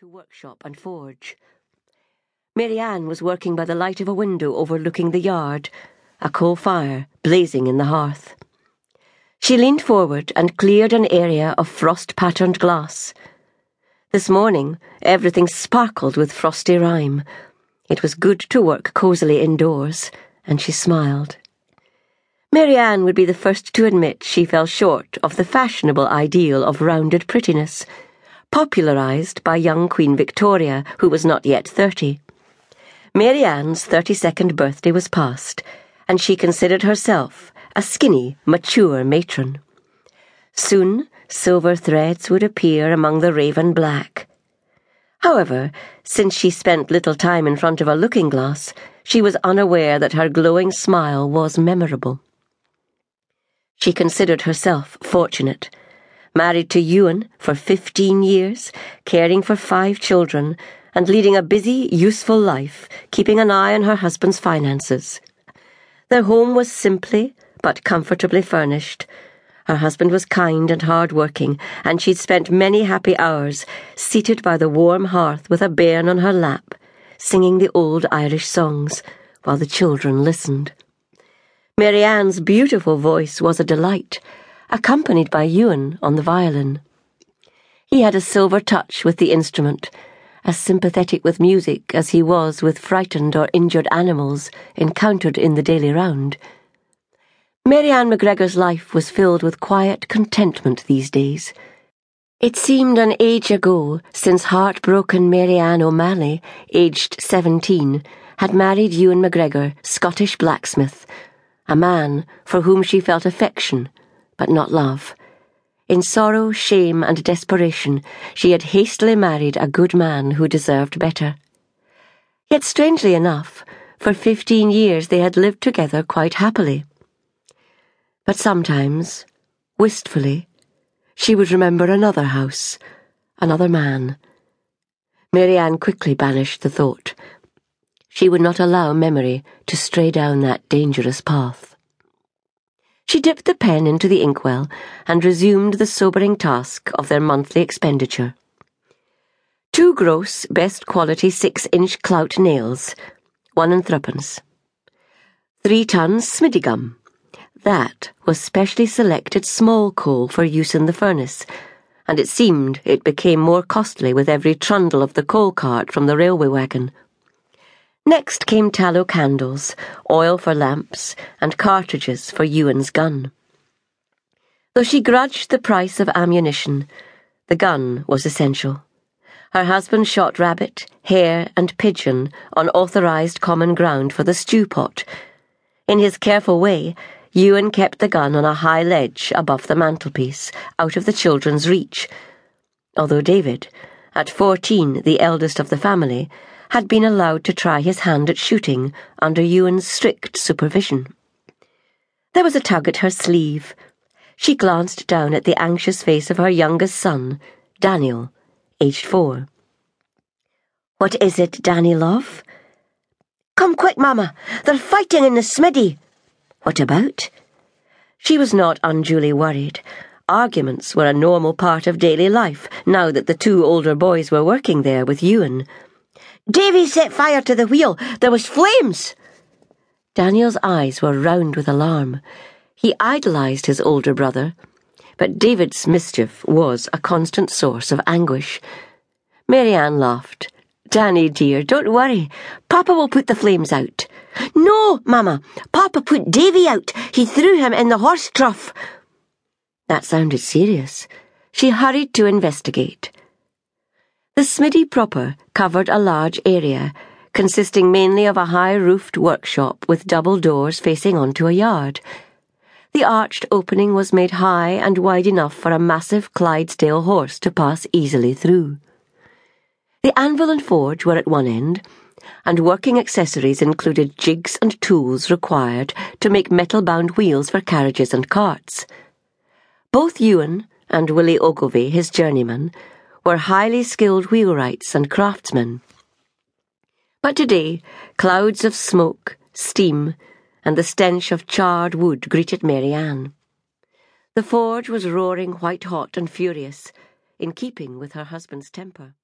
to workshop and forge. Mary-Ann was working by the light of a window overlooking the yard, a coal fire blazing in the hearth. She leaned forward and cleared an area of frost patterned glass. This morning, everything sparkled with frosty rime. It was good to work cosily indoors, and she smiled. Mary-Ann would be the first to admit she fell short of the fashionable ideal of rounded prettiness, popularised by young Queen Victoria, who was not yet thirty. Mary-Ann's thirty-second birthday was past, and she considered herself a skinny, mature matron. Soon, silver threads would appear among the raven black. However, since she spent little time in front of a looking glass, she was unaware that her glowing smile was memorable. She considered herself fortunate. Married to Ewan for 15 years, caring for five children, and leading a busy, useful life, keeping an eye on her husband's finances. Their home was simply but comfortably furnished. Her husband was kind and hard-working, and she'd spent many happy hours seated by the warm hearth with a bairn on her lap, singing the old Irish songs, while the children listened. Mary-Ann's beautiful voice was a delight, accompanied by Ewan on the violin. He had a silver touch with the instrument, as sympathetic with music as he was with frightened or injured animals encountered in the daily round. Mary-Ann Macgregor's life was filled with quiet contentment these days. It seemed an age ago since heartbroken Mary-Ann O'Malley, aged seventeen, had married Ewan Macgregor, Scottish blacksmith, a man for whom she felt affection, but not love. In sorrow, shame, and desperation, she had hastily married a good man who deserved better. Yet, strangely enough, for fifteen years they had lived together quite happily. But sometimes, wistfully, she would remember another house, another man. Mary-Ann quickly banished the thought. She would not allow memory to stray down that dangerous path. She dipped the pen into the inkwell and resumed the sobering task of their monthly expenditure. Two gross, best quality six inch clout nails, one and threepence. Three tons smiddy gum. That was specially selected small coal for use in the furnace, and it seemed it became more costly with every trundle of the coal cart from the railway wagon. Next came tallow candles, oil for lamps, and cartridges for Ewan's gun. Though she grudged the price of ammunition, the gun was essential. Her husband shot rabbit, hare, and pigeon on authorised common ground for the stew pot. In his careful way, Ewan kept the gun on a high ledge above the mantelpiece, out of the children's reach. Although David, at fourteen the eldest of the family, had been allowed to try his hand at shooting under Ewan's strict supervision. There was a tug at her sleeve. She glanced down at the anxious face of her youngest son, Daniel, aged four. What is it, Danny, love? Come quick, Mamma. They're fighting in the smiddy! What about? She was not unduly worried. Arguments were a normal part of daily life now that the two older boys were working there with Ewan. Davey set fire to the wheel. There was flames. Daniel's eyes were round with alarm. He idolized his older brother, but David's mischief was a constant source of anguish. Mary-Ann laughed. Danny, dear, don't worry. Papa will put the flames out. No, Mamma. Papa put Davey out. He threw him in the horse trough. That sounded serious. She hurried to investigate. The smithy proper covered a large area, consisting mainly of a high roofed workshop with double doors facing onto a yard. The arched opening was made high and wide enough for a massive Clydesdale horse to pass easily through. The anvil and forge were at one end, and working accessories included jigs and tools required to make metal bound wheels for carriages and carts. Both Ewan and Willie Ogilvy, his journeyman, were highly skilled wheelwrights and craftsmen. But today, clouds of smoke, steam, and the stench of charred wood greeted Mary-Ann. The forge was roaring white hot and furious, in keeping with her husband's temper.